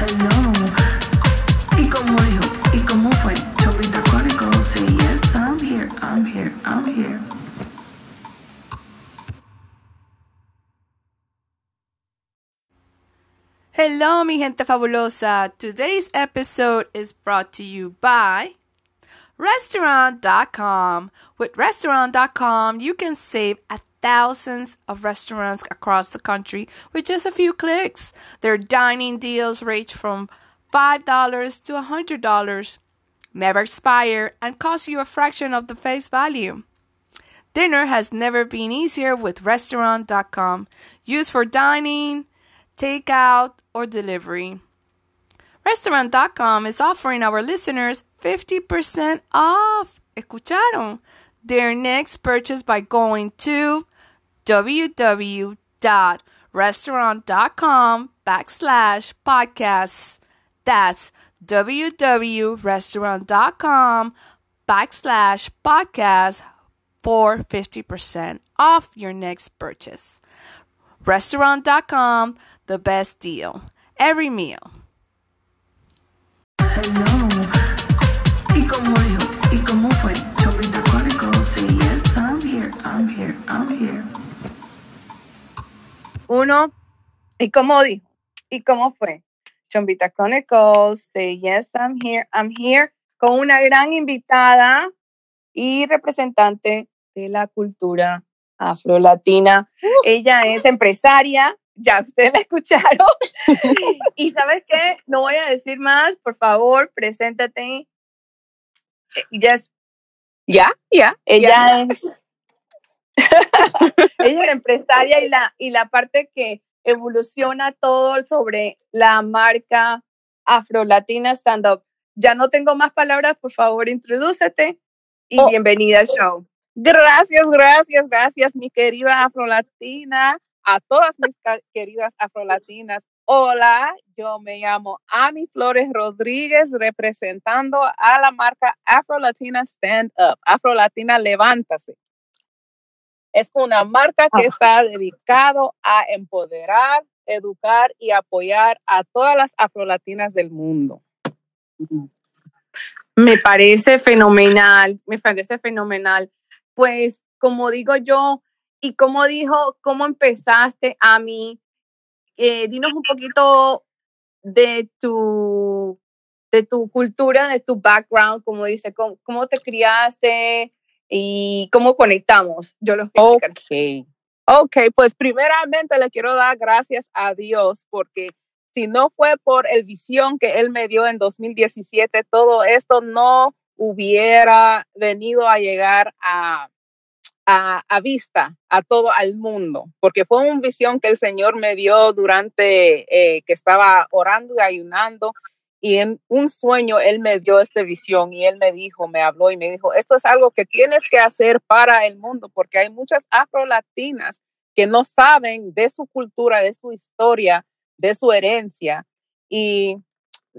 Hello. ¿Y cómo dijo? ¿Y cómo fue? Cholita Chronicles. Say yes, I'm here, I'm here, I'm here. Hello, mi gente fabulosa. Today's episode is brought to you by Restaurant.com. With Restaurant.com, you can save at thousands of restaurants across the country with just a few clicks. Their dining deals range from $5 to $100, never expire, and cost you a fraction of the face value. Dinner has never been easier with Restaurant.com. Used for dining, takeout, or delivery. Restaurant.com is offering our listeners 50% off. ¿Escucharon? Their next purchase by going to www.restaurant.com backslash podcasts. That's www.restaurant.com backslash podcast for 50% off your next purchase. Restaurant.com, the best deal. Every meal. Hello. ¿Y cómo dijo? ¿Y cómo fue? Uno, ¿y cómo dijo? ¿Y cómo fue? Chombita Chronicles, de Yes, I'm Here, I'm Here, con una gran invitada y representante de la cultura afrolatina. Ella es empresaria, ya ustedes la escucharon. y ¿sabes qué? No voy a decir más, por favor, preséntate. Eh, Yes, Ya, ya. ella es ella es la empresaria y la y la parte que evoluciona todo sobre la marca Afrolatina Stand Up. Ya no tengo más palabras, por favor, introdúcete y Oh. bienvenida al show. Gracias, gracias, gracias, mi querida afrolatina, a todas mis queridas afrolatinas. Hola, yo me llamo Ami Flores Rodríguez, representando a la marca Afrolatina Stand Up. Afrolatina, levántate. Es una marca que Ah. está dedicado a empoderar, educar y apoyar a todas las afrolatinas del mundo. Me parece fenomenal, me parece fenomenal. Pues, como digo yo, y como dijo, ¿cómo empezaste a mí? Eh, dinos un poquito de tu, de tu cultura, de tu background, como dice, cómo, cómo te criaste y cómo conectamos. Yo los voy a explicar. Ok, ok, pues primeramente le quiero dar gracias a Dios porque si no fue por el visión que Él me dio en 2017, todo esto no hubiera venido a llegar a, a, a vista a todo el mundo, porque fue una visión que el Señor me dio durante eh, que estaba orando y ayunando. Y en un sueño Él me dio esta visión y Él me dijo, me habló y me dijo, esto es algo que tienes que hacer para el mundo, porque hay muchas afrolatinas que no saben de su cultura, de su historia, de su herencia. Y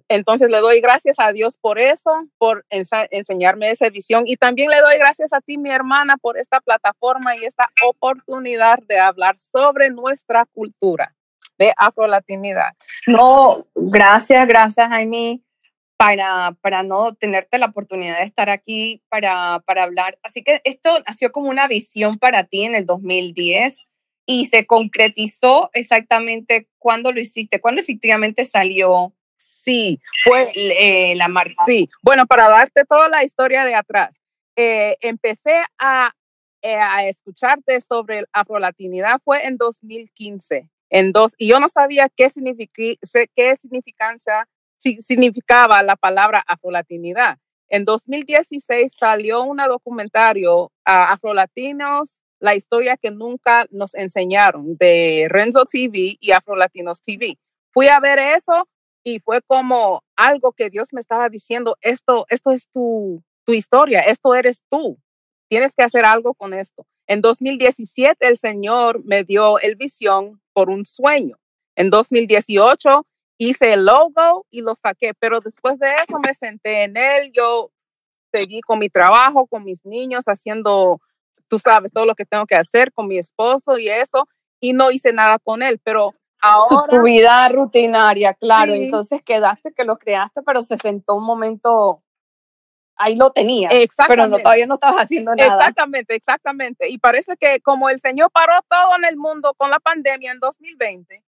entonces le doy gracias a Dios por eso, por enseñarme esa visión. Y también le doy gracias a ti, mi hermana, por esta plataforma y esta oportunidad de hablar sobre nuestra cultura de afrolatinidad. No, gracias, gracias, Jaime, para, para no tenerte la oportunidad de estar aquí para, para hablar. Así que esto nació como una visión para ti en el 2010 y se concretizó exactamente cuando lo hiciste, cuando efectivamente salió Sí, fue eh, la marca. Sí, bueno, para darte toda la historia de atrás, eh, empecé a, eh, a escucharte sobre la afrolatinidad fue en 2015, en dos, y yo no sabía qué, qué significancia, si- significaba la palabra afrolatinidad. En 2016 salió un documentario a Afrolatinos, la historia que nunca nos enseñaron de Renzo TV y Afrolatinos TV. Fui a ver eso y fue como algo que Dios me estaba diciendo, esto, esto es tu, tu historia, esto eres tú, tienes que hacer algo con esto. En 2017 el Señor me dio el visión por un sueño. En 2018 hice el logo y lo saqué, pero después de eso me senté en él, yo seguí con mi trabajo, con mis niños, haciendo, tú sabes, todo lo que tengo que hacer con mi esposo y eso, y no hice nada con él, pero ahora tu vida rutinaria, claro. Sí. Entonces quedaste que lo creaste, pero se sentó un momento, ahí lo tenías, pero no, todavía no estabas haciendo nada. Exactamente, exactamente. Y parece que como el Señor paró todo en el mundo con la pandemia en 2020,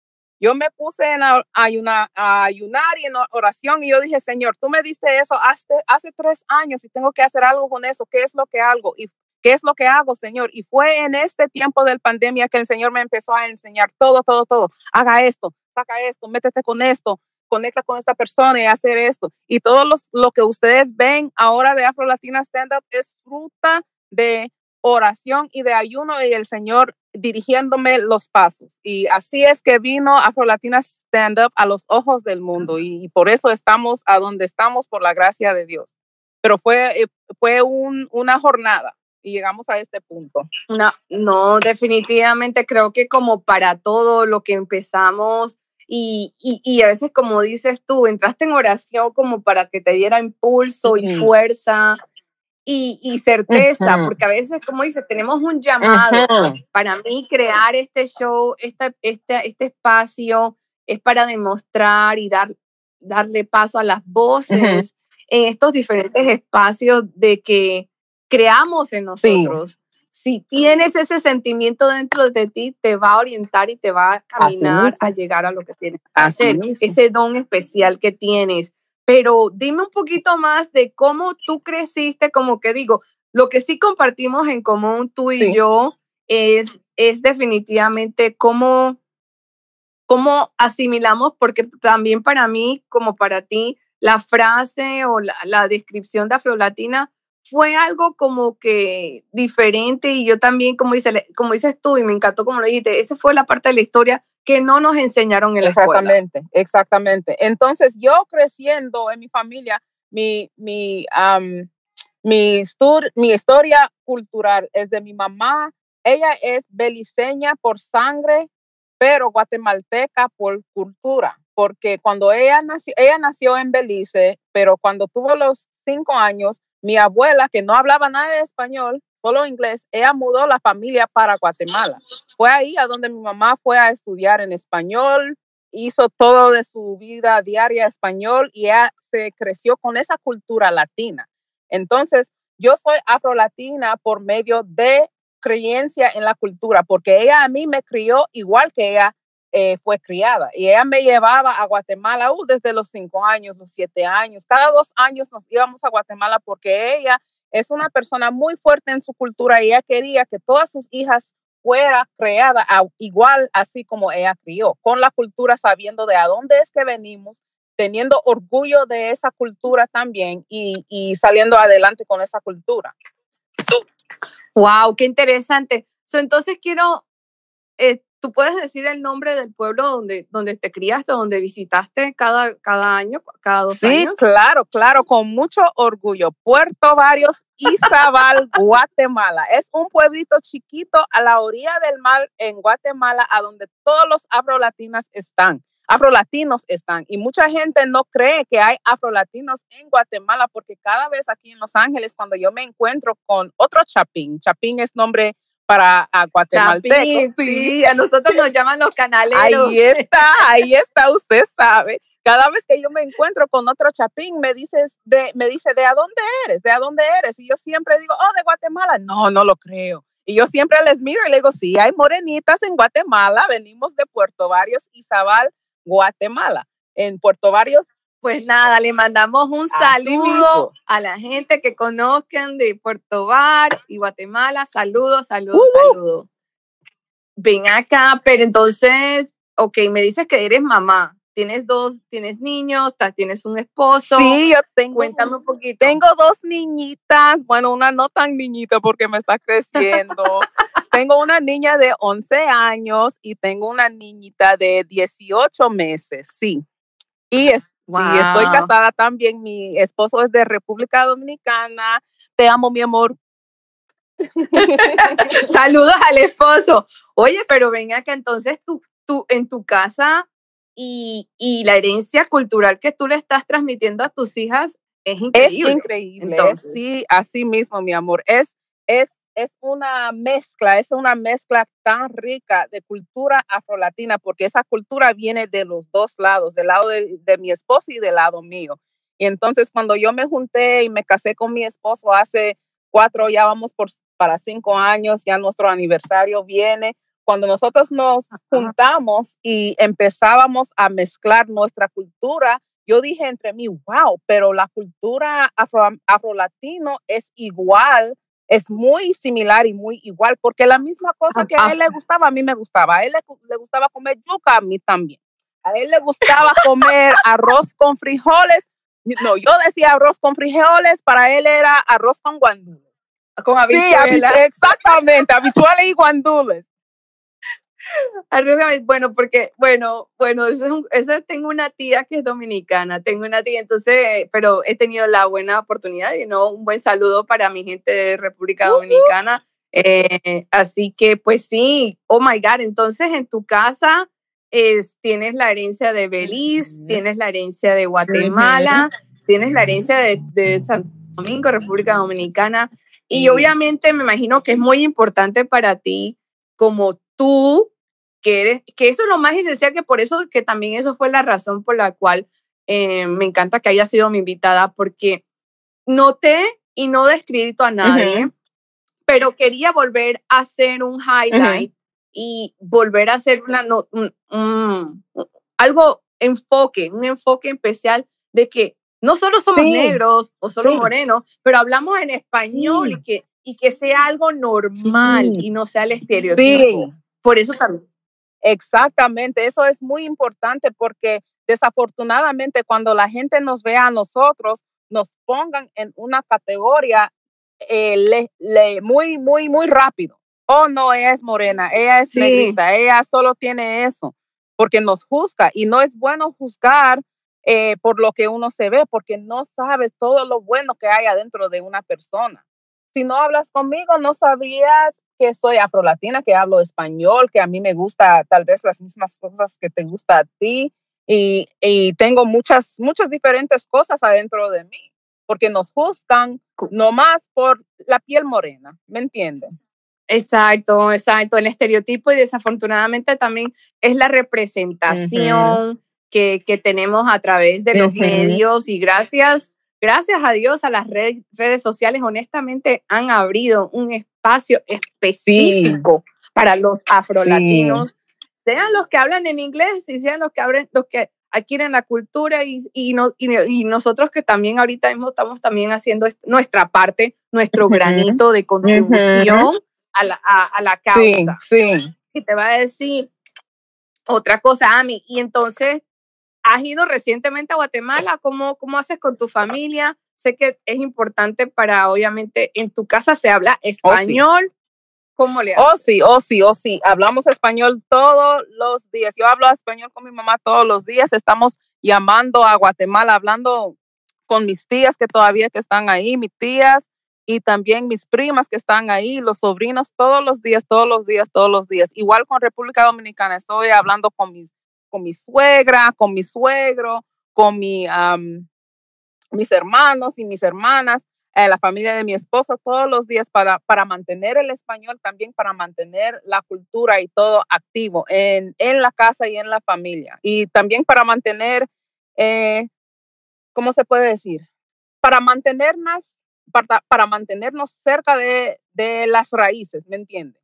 yo me puse en a, ayuna- a ayunar y en oración y yo dije, Señor, tú me diste eso hace, hace tres años y tengo que hacer algo con eso. ¿Qué es lo que hago? Y ¿Qué es lo que hago, Señor? Y fue en este tiempo del pandemia que el Señor me empezó a enseñar todo, todo, todo. Haga esto, saca esto, métete con esto, conecta con esta persona y hacer esto. Y todo los, lo que ustedes ven ahora de Afro Latina Stand Up es fruta de oración y de ayuno y el Señor dirigiéndome los pasos. Y así es que vino Afro Latina Stand Up a los ojos del mundo y, y por eso estamos a donde estamos por la gracia de Dios. Pero fue, eh, fue un- una jornada y llegamos a este punto. No, no, definitivamente creo que como para todo lo que empezamos y, y, y a veces como dices tú, entraste en oración como para que te diera impulso y Ujú. fuerza y, y certeza, Ujú. porque a veces, como dices, tenemos un llamado. Ujú. Para mí crear este show, este, este, este espacio es para demostrar y dar, darle paso a las voces en estos diferentes espacios de que creamos en Sí. Si tienes ese sentimiento dentro de ti, te va a orientar y te va a caminar a llegar a lo que tienes que Así hacer, mismo. ese don especial que tienes. Pero dime un poquito más de cómo tú creciste, como que digo, lo que sí compartimos en común tú y Sí. yo es, es definitivamente cómo, cómo asimilamos, porque también para mí, como para ti, la frase o la, la descripción de Afrolatina fue algo como que diferente y yo también, como, dice, como dices tú, y me encantó como lo dijiste, esa fue la parte de la historia que no nos enseñaron en la escuela. Exactamente, exactamente. Entonces, yo creciendo en mi familia, mi, mi, am, mi, mi historia cultural es de mi mamá. Ella es beliceña por sangre, pero guatemalteca por cultura, porque cuando ella nació, ella nació en Belice, pero cuando tuvo los cinco años, mi abuela, que no hablaba nada de español, solo inglés, ella mudó la familia para Guatemala. Fue ahí a donde mi mamá fue a estudiar en español, hizo todo de su vida diaria español y ella se creció con esa cultura latina. Entonces, yo soy afrolatina por medio de creencia en la cultura, porque ella a mí me crió igual que ella eh, fue criada. Y ella me llevaba a Guatemala uh, desde los cinco años, los siete años. Cada dos años nos íbamos a Guatemala porque ella es una persona muy fuerte en su cultura y ella quería que todas sus hijas fuera creada a, igual así como ella crió, con la cultura sabiendo de a dónde es que venimos, teniendo orgullo de esa cultura también y, y saliendo adelante con esa cultura. Wow, qué interesante. So, entonces quiero, eh, tú puedes decir el nombre del pueblo donde, donde te criaste, donde visitaste cada, cada año, cada dos Sí, años. claro, claro, con mucho orgullo. Puerto Varios, Izabal, Guatemala. Es un pueblito chiquito a la orilla del mar en Guatemala, a donde todos los afrolatinas están. Afrolatinos están y mucha gente no cree que hay afrolatinos en Guatemala porque cada vez aquí en Los Ángeles cuando yo me encuentro con otro chapín, chapín es nombre para a Chapín, sí, a nosotros nos llaman los canaleros. Ahí está, ahí está, usted sabe. Cada vez que yo me encuentro con otro chapín, me dices de, me dice, ¿de a dónde eres? ¿De a dónde eres? Y yo siempre digo, oh, de Guatemala. No, no lo creo. Y yo siempre les miro y le digo, sí, hay morenitas en Guatemala, venimos de Puerto Varios, Izabal, Guatemala. En Puerto Varios, Pues nada, le mandamos un Así saludo mismo. a la gente que conozcan de Puerto Bar y Guatemala. Saludos, saludos, saludos. Ven acá, pero entonces, ok, me dices que eres mamá. Tienes dos, tienes niños, tienes un esposo. sí, yo tengo, Cuéntame un poquito. tengo dos niñitas, bueno, una no tan niñita porque me está creciendo. tengo una niña de 11 años y tengo una niñita de 18 meses, sí. Y es, sí, estoy Wow. casada también. Mi esposo es de República Dominicana. Te amo, mi amor. Saludos al esposo. Oye, pero ven acá, entonces tú, tú en tu casa y, y la herencia cultural que tú le estás transmitiendo a tus hijas es Es increíble. increíble. es- Entonces. sí, así mismo, mi amor. Es, es, es una mezcla, es una mezcla tan rica de cultura afrolatina, porque esa cultura viene de los dos lados, del lado de, de mi esposo y del lado mío. Y entonces cuando yo me junté y me casé con mi esposo hace cuatro, ya vamos por, para cinco años, ya nuestro aniversario viene. Cuando nosotros nos juntamos y empezábamos a mezclar nuestra cultura, yo dije entre mí, wow, pero la cultura afro, afro-latino es igual, es muy similar y muy igual, porque la misma cosa que a él le gustaba, a mí me gustaba. A él le, le gustaba comer yuca, a mí también. A él le gustaba comer arroz con frijoles. No, yo decía arroz con frijoles, para él era arroz con guandules. Con Sí, habichuelas. habi- exactamente, habichuelas y guandules. Arrúgame, bueno, porque, bueno, bueno, eso es un- esa tengo una tía que es dominicana, tengo una tía, entonces, pero he tenido la buena oportunidad y no un buen saludo para mi gente de República Dominicana. Eh, así que, pues sí, oh my God, entonces en tu casa es, tienes la herencia de Belice, Ujú. tienes la herencia de Guatemala, tienes la herencia de, de Santo Domingo, República Dominicana, y obviamente me imagino que es muy importante para ti como tú que eres, que eso es lo más esencial, que por eso, que también eso fue la razón por la cual eh, me encanta que haya sido mi invitada, porque noté y no descrédito a nadie, pero quería volver a hacer un highlight y volver a hacer una, no- un- un- un- algo enfoque, un enfoque especial de que no solo somos Sí, negros o solo sí. morenos, pero hablamos en español Sí. y, que, y que sea algo normal y no sea el estereotipo. Por eso también. Exactamente, eso es muy importante porque desafortunadamente cuando la gente nos ve a nosotros, nos pongan en una categoría eh, le- le- muy, muy, muy rápido. Oh, no, ella es morena, ella es Sí. negrita, ella solo tiene eso, porque nos juzga y no es bueno juzgar eh, por lo que uno se ve, porque no sabes todo lo bueno que hay adentro de una persona. Si no hablas conmigo, no sabrías que soy afrolatina, que hablo español, que a mí me gusta tal vez las mismas cosas que te gusta a ti y, y tengo muchas, muchas diferentes cosas adentro de mí, porque nos juzgan nomás por la piel morena, ¿me entienden? Exacto, exacto. El estereotipo y desafortunadamente también es la representación que, que tenemos a través de los medios y gracias, gracias a Dios a las red- redes sociales, honestamente han abrido un espacio específico para los afrolatinos, sean los que hablan en inglés y sean los que hablan, los que adquieren la cultura y, y, no- y, y nosotros que también ahorita mismo estamos también haciendo est- nuestra parte, nuestro granito de contribución a, la, a, a la Sí, causa. sí. Y te va a decir otra cosa, Ami. Y entonces, ¿has ido recientemente a Guatemala? ¿Cómo, cómo haces con tu familia? Sé que es importante para, obviamente, en tu casa se habla español. ¿Cómo le haces? Oh, sí, oh, sí, oh, sí. Hablamos español todos los días. Yo hablo español con mi mamá todos los días. Estamos llamando a Guatemala, hablando con mis tías que todavía que están ahí, mis tías y también mis primas que están ahí, los sobrinos todos los días, todos los días, todos los días. Igual con República Dominicana, estoy hablando con mis, con mi suegra, con mi suegro, con mis hermanos y mis hermanas eh, la familia de mi esposo todos los días para, para mantener el español, también para mantener la cultura y todo activo en, en la casa y en la familia. Y también para mantener, eh, ¿cómo se puede decir? Para mantenernos, para, para mantenernos cerca de, de las raíces, ¿me entiendes?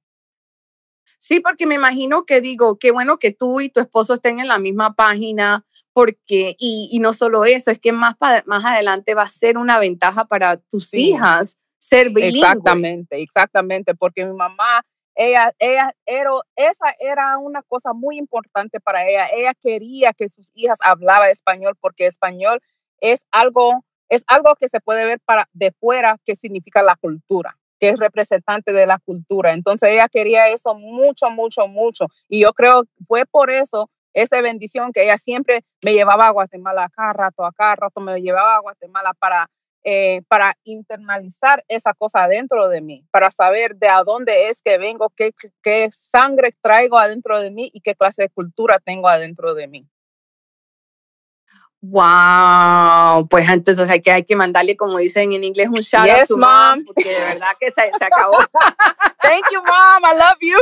Sí, porque me imagino que digo, qué bueno que tú y tu esposo estén en la misma página, porque, y, y no solo eso, es que más, pa- más adelante va a ser una ventaja para tus Sí. hijas ser bilingües. Exactamente, exactamente, porque mi mamá, ella, ella, era, esa era una cosa muy importante para ella. Ella quería que sus hijas hablaban español porque español es algo, es algo que se puede ver para de fuera que significa la cultura, es representante de la cultura. Entonces ella quería eso mucho, mucho, mucho. Y yo creo fue por eso esa bendición que ella siempre me llevaba a Guatemala a cada rato, a cada rato me llevaba a Guatemala para eh, para internalizar esa cosa dentro de mí, para saber de a dónde es que vengo, qué, qué sangre traigo adentro de mí y qué clase de cultura tengo adentro de mí. Wow, pues entonces hay que, hay que mandarle, como dicen en inglés, un shout out Yes, to mom. porque de verdad que se, se acabó. Thank you, mom. I love you.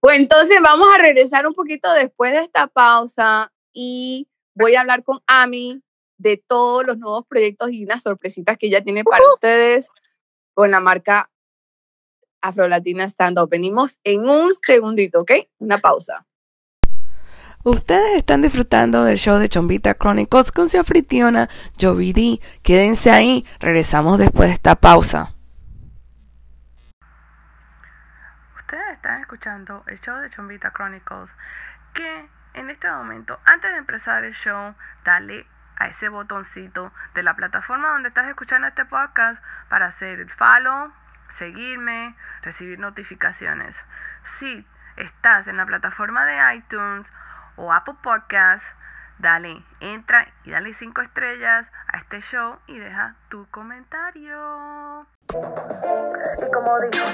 Pues entonces vamos a regresar un poquito después de esta pausa y voy a hablar con Ami de todos los nuevos proyectos y unas sorpresitas que ella tiene para ustedes con la marca Afrolatina Stand Up. Venimos en un segundito, ¿ok? Una pausa. Ustedes están disfrutando del show de Chombita Chronicles con su anfitriona Jovi D. Quédense ahí, regresamos después de esta pausa. Ustedes están escuchando el show de Chombita Chronicles, que en este momento, antes de empezar el show, dale a ese botoncito de la plataforma donde estás escuchando este podcast para hacer el follow, seguirme, recibir notificaciones. Si estás en la plataforma de iTunes o Apple Podcast, dale, entra y dale cinco estrellas a este show y deja tu comentario. Y como dijo,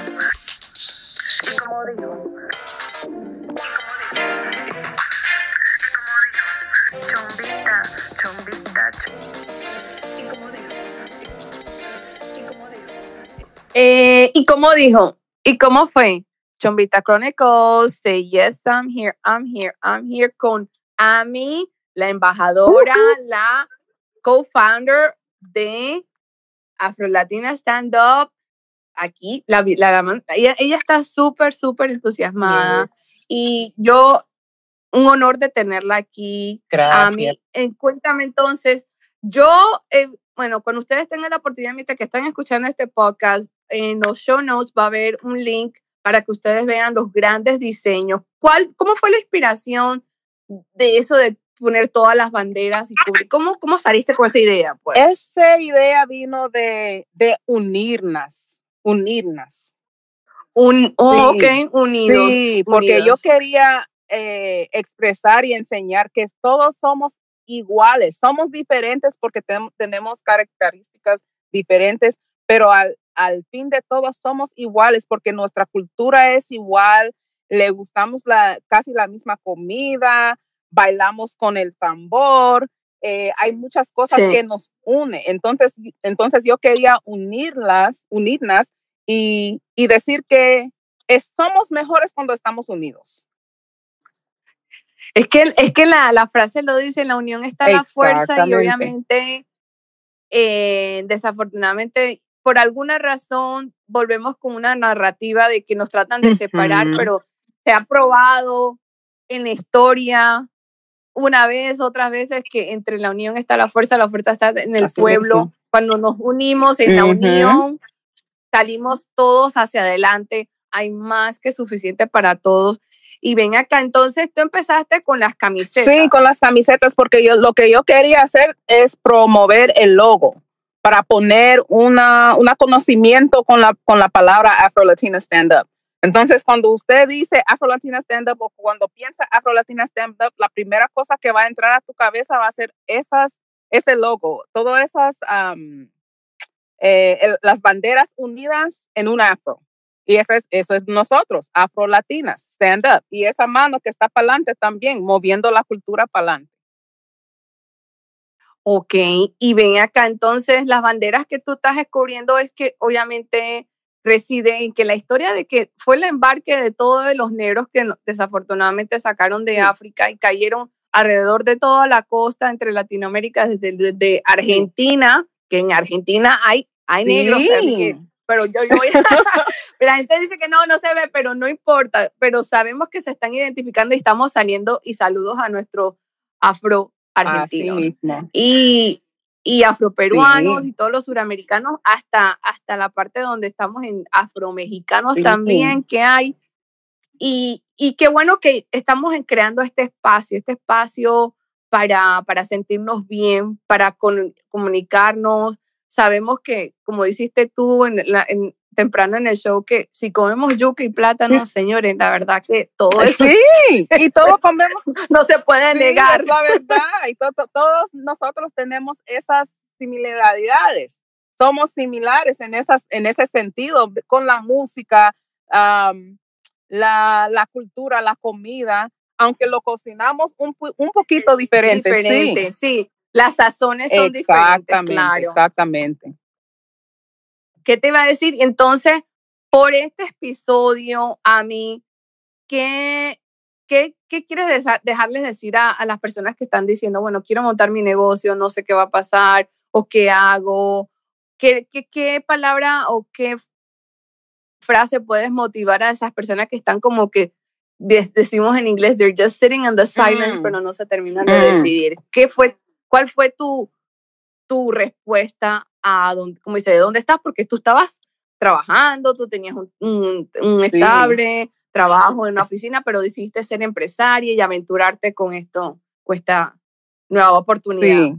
y como dijo, chombita, chombita, ch- y como dijo, y como dijo. Eh, ¿Y cómo dijo? ¿Y cómo fue? Chombita Chronicles, say yes, I'm here, I'm here, I'm here con Ami, la embajadora, la co-founder de Afrolatina Stand Up. Aquí, la, la, ella, ella está súper, súper entusiasmada y yo, un honor de tenerla aquí. Gracias. Ami, eh, cuéntame entonces, yo, eh, bueno, cuando ustedes tengan la oportunidad, mientras que están escuchando este podcast, en los show notes va a haber un link para que ustedes vean los grandes diseños. ¿Cuál, ¿Cómo fue la inspiración de eso de poner todas las banderas y cubrir? ¿Cómo, cómo saliste con esa idea? Pues? Esa idea vino de, de unirnos, unirnos. Un, oh, Sí. ok, unidos. Sí, porque yo quería eh, expresar y enseñar que todos somos iguales, somos diferentes porque tenemos características diferentes, pero al, al fin de todos somos iguales porque nuestra cultura es igual, le gustamos la, casi la misma comida, bailamos con el tambor, eh, hay muchas cosas Sí. que nos une. Entonces, entonces yo quería unirlas, unirlas y, y decir que es- somos mejores cuando estamos unidos. Es que, es que la, la frase lo dice, en la unión está la fuerza y obviamente, eh, desafortunadamente, por alguna razón, volvemos con una narrativa de que nos tratan de separar, pero se ha probado en la historia una vez, otras veces, que entre la unión está la fuerza, la fuerza está en el Así pueblo. Cuando nos unimos en la unión, salimos todos hacia adelante. Hay más que suficiente para todos. Y ven acá, entonces tú empezaste con las camisetas. Sí, con las camisetas, porque yo lo que yo quería hacer es promover el logo para poner una, una conocimiento con la, palabra Afro Latina Stand Up. Entonces, cuando usted dice Afro Latina Stand Up o cuando piensa Afro Latina Stand Up, la primera cosa que va a entrar a tu cabeza va a ser esas, ese logo, todas esas, am, eh, las banderas unidas en un afro. Y eso es, eso es nosotros, Afro Latinas, Stand Up. Y esa mano que está para adelante también, moviendo la cultura para adelante. Ok, y ven acá, entonces las banderas que tú estás descubriendo es que obviamente reside en que la historia de que fue el embarque de todos los negros que desafortunadamente sacaron de Sí. África y cayeron alrededor de toda la costa entre Latinoamérica, desde, desde Argentina, que en Argentina hay, hay negros, así que- pero yo, yo voy la gente dice que no, no se ve, pero no importa, pero sabemos que se están identificando y estamos saliendo y saludos a nuestros afro Así argentinos mismo. y, y afroperuanos Sí. y todos los suramericanos, hasta, hasta la parte donde estamos en afromexicanos Sí. también que hay. Y, y qué bueno que estamos en creando este espacio, este espacio para, para sentirnos bien, para con- comunicarnos. Sabemos que, como dijiste tú en la- en- temprano en el show, que si comemos yuca y plátano, señores, la verdad que todo eso Sí, y todos comemos no se puede Sí, negar. es la verdad. Y to- to- todos nosotros tenemos esas similaridades. Somos similares en, esas, en ese sentido, con la música, am, la, la cultura, la comida. aunque lo cocinamos un, un poquito diferente. sí. diferente, sí. Las sazones son diferentes, Exactamente, claro. exactamente. ¿Qué te iba a decir? Entonces, por este episodio, a mí, ¿qué, qué, qué quieres dejarles decir a, a las personas que están diciendo, bueno, quiero montar mi negocio, no sé qué va a pasar o qué hago? ¿Qué, qué, qué palabra o qué frase puedes motivar a esas personas que están como que de- decimos en inglés, they're just sitting in the silence, Mm. pero no se terminan de Mm. decidir? ¿Qué fue, ¿Cuál fue tu, tu respuesta a dónde, como dice, de dónde estás? Porque tú estabas trabajando, tú tenías un, un, un Sí. estable trabajo en una oficina, pero decidiste ser empresaria y aventurarte con esto, con esta nueva oportunidad. Sí.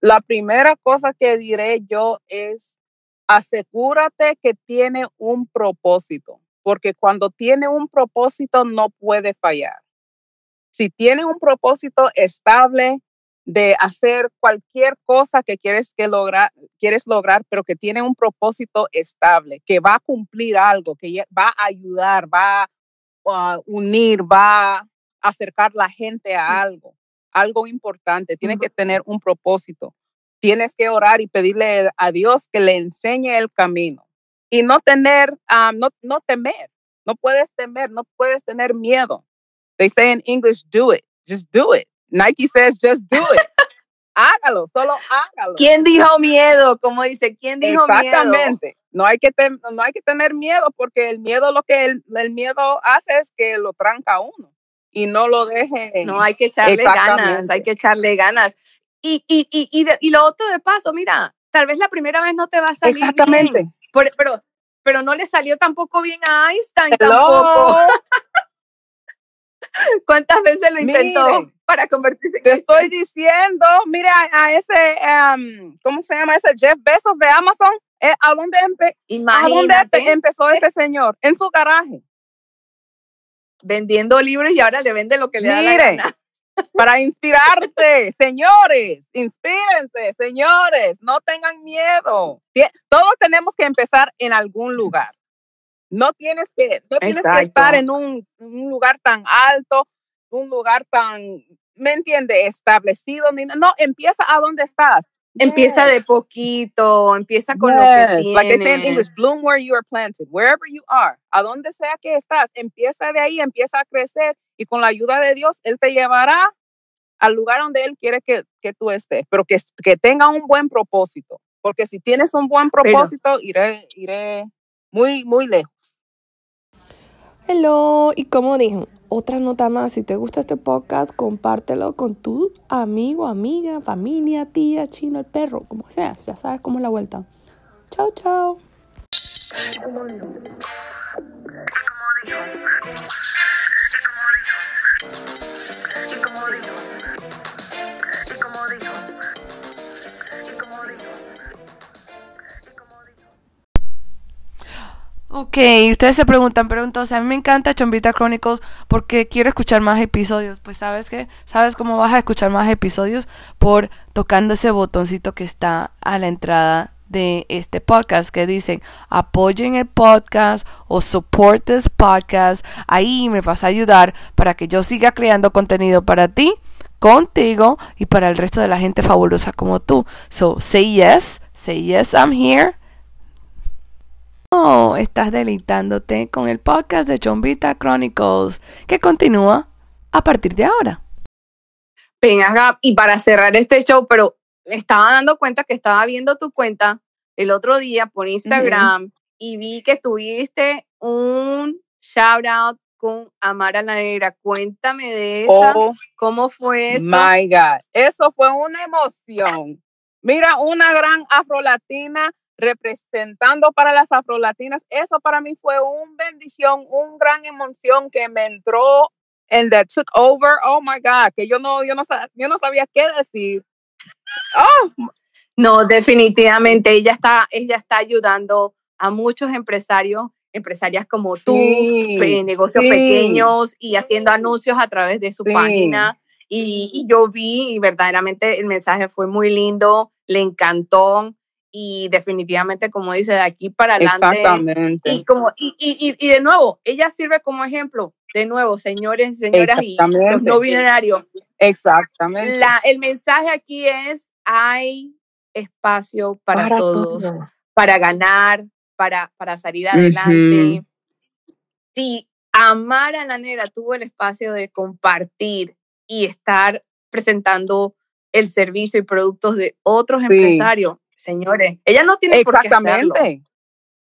La primera cosa que diré yo es asegúrate que tiene un propósito, porque cuando tiene un propósito no puede fallar. Si tiene un propósito estable de hacer cualquier cosa que quieres que lograr, quieres lograr, pero que tiene un propósito estable, que va a cumplir algo, que va a ayudar, va a unir, va a acercar la gente a algo, algo importante. Tiene que tener un propósito. Tienes que orar y pedirle a Dios que le enseñe el camino y no tener, ah, no, no temer. No puedes temer, no puedes tener miedo. They say in English, do it, just do it. Nike says, just do it. hágalo, solo hágalo. ¿Quién dijo miedo? Como dice, ¿quién dijo miedo? Exactamente. No hay, que tem- no hay que tener miedo porque el miedo lo que el, el miedo hace es que lo tranca a uno y no lo deje. No, hay que echarle ganas, hay Exactamente. que echarle ganas. Y, y, y, y, y lo otro de paso, mira, tal vez la primera vez no te va a salir Exactamente. bien, pero, pero no le salió tampoco bien a Einstein Hello. tampoco. ¿Cuántas veces lo intentó para convertirse en Te estoy diciendo, mira a ese, um, ¿cómo se llama ese Jeff Bezos de Amazon? Eh, ¿A dónde, empe- ¿A dónde empezó ese señor? En su garaje. vendiendo libros y ahora le vende lo que le da la Mire, gana. para inspirarte, señores, inspírense, señores, no tengan miedo. Todos tenemos que empezar en algún lugar. No tienes que, no tienes que estar en un, un lugar tan alto, un lugar tan, ¿me entiende? Establecido. ni No, empieza a donde estás. Empieza de Yes. poquito, empieza con lo que Yes, Like I say in English, tienes. bloom where you are planted, wherever you are, a donde sea que estás, empieza de ahí, empieza a crecer y con la ayuda de Dios, Él te llevará al lugar donde Él quiere que, que tú estés, pero que, que tenga un buen propósito, porque si tienes un buen Pero- propósito, iré, iré muy, muy lejos. Hello, y como dije, otra nota más, si te gusta este podcast, compártelo con tu amigo, amiga, familia, tía, chino, el perro, como sea, ya sabes cómo es la vuelta. Chao, chao. Ok, ustedes se preguntan, pero entonces a mí me encanta Chombita Chronicles porque quiero escuchar más episodios. Pues sabes qué, sabes cómo vas a escuchar más episodios por tocando ese botoncito que está a la entrada de este podcast que dicen apoyen el podcast o support this podcast. Ahí me vas a ayudar para que yo siga creando contenido para ti, contigo y para el resto de la gente fabulosa como tú. So say yes, say yes, I'm here. Oh, estás deleitándote con el podcast de Chombita Chronicles, que continúa a partir de ahora. Ven acá, y para cerrar este show, pero me estaba dando cuenta que estaba viendo tu cuenta el otro día por Instagram y vi que tuviste un shout out con Amara la Negra. Cuéntame de esa, Oh cómo fue eso. my God, eso fue una emoción. Mira, una gran afrolatina representando para las afrolatinas. Eso para mí fue una bendición, una gran emoción que me entró and that took over. Oh my God, que yo no, yo no, yo no sabía qué decir. Oh, No, definitivamente ella está, ella está ayudando a muchos empresarios, empresarias como tú, Sí, pe- negocios sí. pequeños y haciendo anuncios a través de su Sí. página. Y, y yo vi y verdaderamente el mensaje fue muy lindo, le encantó y definitivamente, como dice, de aquí para adelante. exactamente. Y, como, y, y, y- y de nuevo, ella sirve como ejemplo. de nuevo, señores, señoras y los Exactamente. no binarios, Exactamente. la, el mensaje aquí es, hay espacio para, todos, todo. para ganar, para, para salir adelante. Si Amar a la Negra tuvo el espacio de compartir y estar presentando el servicio y productos de otros Sí. empresarios, señores, ella no tiene por qué hacerlo. Exactamente.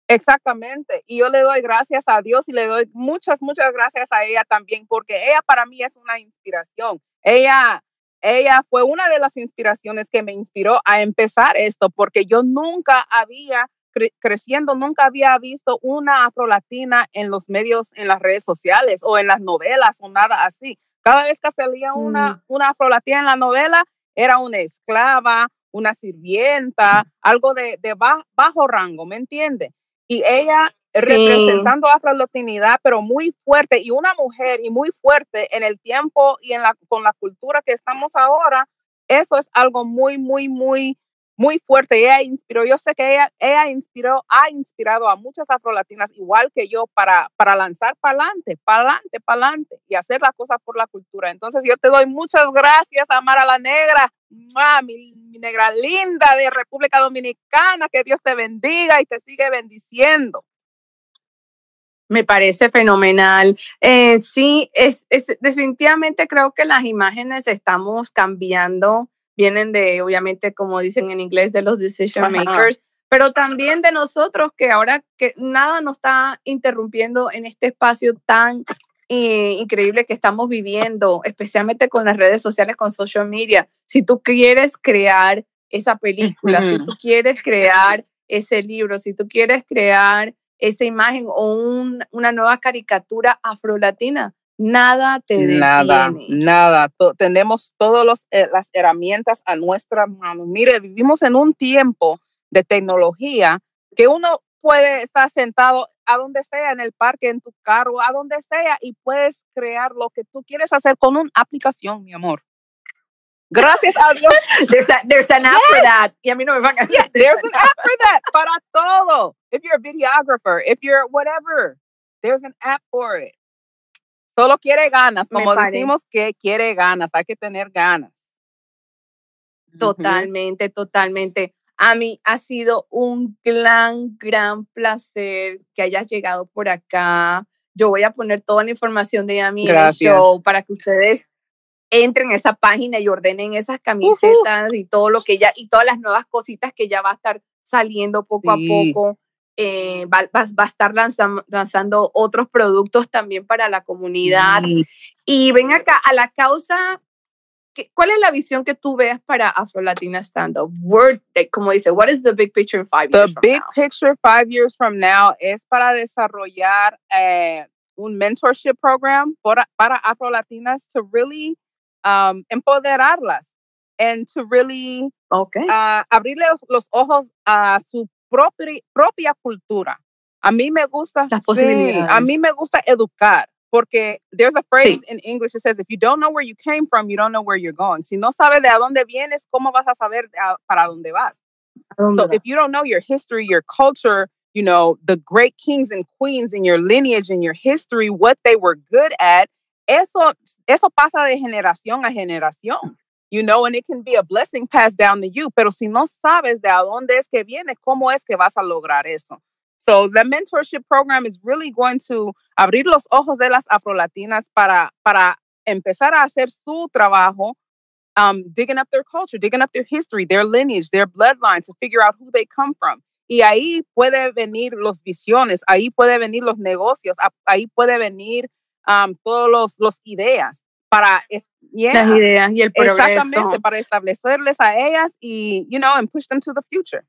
Exactamente. Y yo le doy gracias a Dios y le doy muchas, muchas gracias a ella también, porque ella para mí es una inspiración. Ella, ella fue una de las inspiraciones que me inspiró a empezar esto, porque yo nunca había, cre- creciendo, nunca había visto una afrolatina en los medios, en las redes sociales o en las novelas o nada así. Cada vez que salía una, una afrolatina en la novela, era una esclava, una sirvienta, algo de, de ba- bajo rango, ¿me entiende? Y ella Sí. representando afrolatinidad, pero muy fuerte, y una mujer y muy fuerte en el tiempo y en la, con la cultura que estamos ahora, eso es algo muy, muy, muy, muy fuerte. Ella inspiró, yo sé que ella, ella inspiró, ha inspirado a muchas afrolatinas, igual que yo, para, para lanzar para adelante, para adelante, para adelante y hacer las cosas por la cultura. Entonces, yo te doy muchas gracias, Amara la Negra. Mi, mi negra linda de República Dominicana, que Dios te bendiga y te sigue bendiciendo. Me parece fenomenal. Eh, sí, es, es- definitivamente creo que las imágenes estamos cambiando. Vienen de, obviamente, como dicen en inglés, de los decision Ajá. makers, pero también de nosotros que ahora que nada nos está interrumpiendo en este espacio tan eh, increíble que estamos viviendo, especialmente con las redes sociales, con social media. Si tú quieres crear esa película, si Ujú. tú quieres crear ese libro, si tú quieres crear esa imagen o un- una nueva caricatura afrolatina, nada te Nada, detiene. nada. To- tenemos todas las herramientas a nuestra mano. Mire, vivimos en un tiempo de tecnología que uno puede estar sentado a donde sea, en el parque, en tu carro, a donde sea, y puedes crear lo que tú quieres hacer con una aplicación, mi amor. Gracias a Dios. There's, a- there's an app for that. Y a mí no me van a Yeah, there's an app for that. Para todo. If you're a videographer, if you're whatever, there's an app for it. Solo quiere ganas, como decimos que quiere ganas, hay que tener ganas. Totalmente, totalmente. A mí ha sido un gran, gran placer que hayas llegado por acá. Yo voy a poner toda la información de Yami en el Gracias. show para que ustedes entren a esa página y ordenen esas camisetas y todo lo que ya, y todas las nuevas cositas que ya va a estar saliendo poco Sí. a poco. Eh, va, va- va a estar lanzando otros productos también para la comunidad. Y Y ven acá, a la causa, ¿qué- ¿cuál es la visión que tú ves para Afro-Latina Stand Up? Word, como dice, what is the big picture in five The years from big now? picture five years from now es para desarrollar eh, un mentorship program para, para afro-latinas to really um, empoderarlas and to really Okay. a abrirle los, ojos a su propia, propia cultura. A mí me gusta, Las sí, a mí me gusta educar, porque there's a phrase Sí. in English that says, if you don't know where you came from, you don't know where you're going. Si no sabes de a dónde vienes, ¿cómo vas a saber a- para dónde vas? So if you don't know your history, your culture, you know, the great kings and queens in your lineage and your history, what they were good at, eso, eso pasa de generación a generación. You know, and it can be a blessing passed down to you. Pero si no sabes de a dónde es que vienes, ¿cómo es que vas a lograr eso? So the mentorship program is really going to abrir los ojos de las afrolatinas para, para empezar a hacer su trabajo um, digging up their culture, digging up their history, their lineage, their bloodlines to figure out who they come from. Y ahí puede venir los visiones, ahí puede venir los negocios, ahí puede venir um, todos los, los ideas para, yeah, Las ideas y el progreso. exactamente, para establecerles a ellas y, you know, and push them to the future.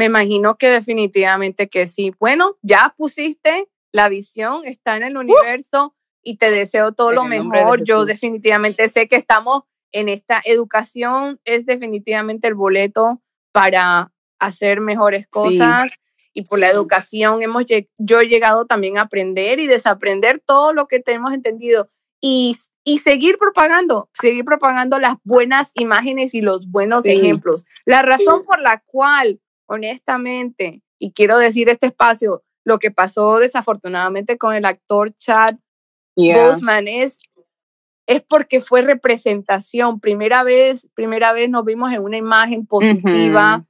Me imagino que definitivamente que sí. Bueno, ya pusiste la visión, está en el universo y te deseo todo lo de mejor. Yo definitivamente sé que estamos en esta educación, es definitivamente el boleto para hacer mejores cosas. Y por la educación hemos yo he llegado también a aprender y desaprender todo lo que tenemos entendido y, y seguir propagando, seguir propagando las buenas imágenes y los buenos Sí. ejemplos. La razón por la cual, honestamente, y quiero decir este espacio, lo que pasó desafortunadamente con el actor Chad Yeah. Boseman es, es porque fue representación. Primera vez, primera vez nos vimos en una imagen positiva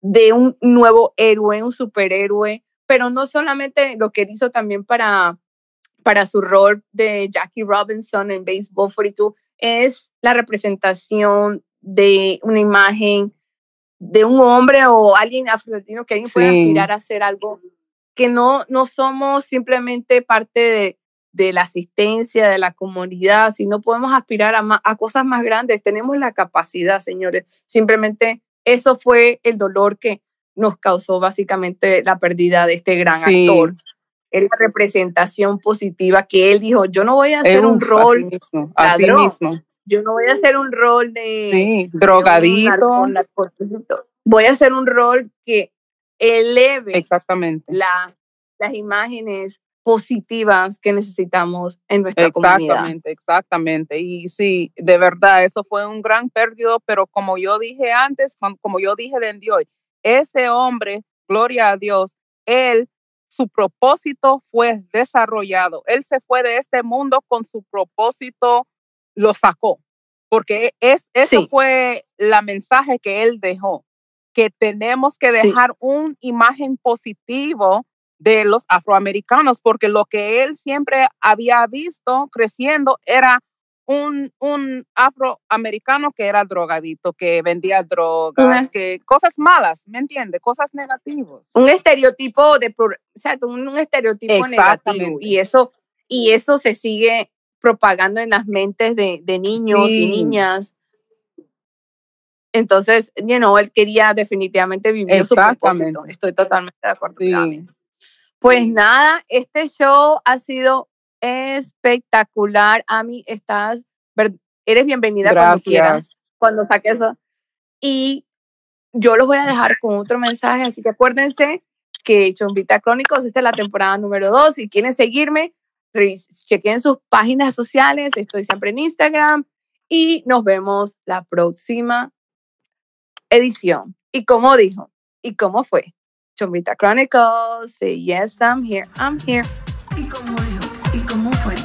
de un nuevo héroe, un superhéroe, pero no solamente lo que él hizo también para, para su rol de Jackie Robinson en Baseball 42, es la representación de una imagen de un hombre o alguien afrolatino que alguien puede Sí. aspirar a hacer algo que no, no somos simplemente parte de, de la asistencia de la comunidad, sino podemos aspirar a, ma- a cosas más grandes. Tenemos la capacidad, señores. Simplemente eso fue el dolor que nos causó básicamente la pérdida de este gran Sí. actor. Es la representación positiva que él dijo, yo no voy a hacer un rol, Así mismo. Así mismo. Yo no voy a hacer un rol de, Sí, drogadito. Voy a hacer un rol que eleve Exactamente. la, las imágenes positivas que necesitamos en nuestra comunidad. Exactamente, exactamente. Y sí, de verdad, eso fue un gran perdido, pero como yo dije antes, com- como yo dije de hoy, ese hombre, gloria a Dios, él, su propósito fue desarrollado. Él se fue de este mundo con su propósito, lo sacó, porque es, eso Sí. fue la mensaje que él dejó, que tenemos que Sí. dejar una imagen positivo de los afroamericanos, porque lo que él siempre había visto creciendo era un, un afroamericano que era drogadito, que vendía drogas, que cosas malas, ¿me entiende? Cosas negativas. un estereotipo de pro- exacto, un, un estereotipo negativo y eso y eso se sigue propagando en las mentes de, de niños y niñas. Entonces you know, él quería definitivamente vivir su propósito. Estoy totalmente de acuerdo Sí. Pues nada este show ha sido espectacular. Ami estás eres bienvenida cuando quieras cuando saques eso y yo los voy a dejar con otro mensaje, así que acuérdense que Chombita Crónicos, esta es la temporada número 2. Si quieren seguirme, chequen sus páginas sociales, estoy siempre en Instagram y nos vemos la próxima edición. Y como dijo, y cómo fue, Chombita Chronicles, say yes, I'm here, I'm here. Y como dijo, y cómo fue,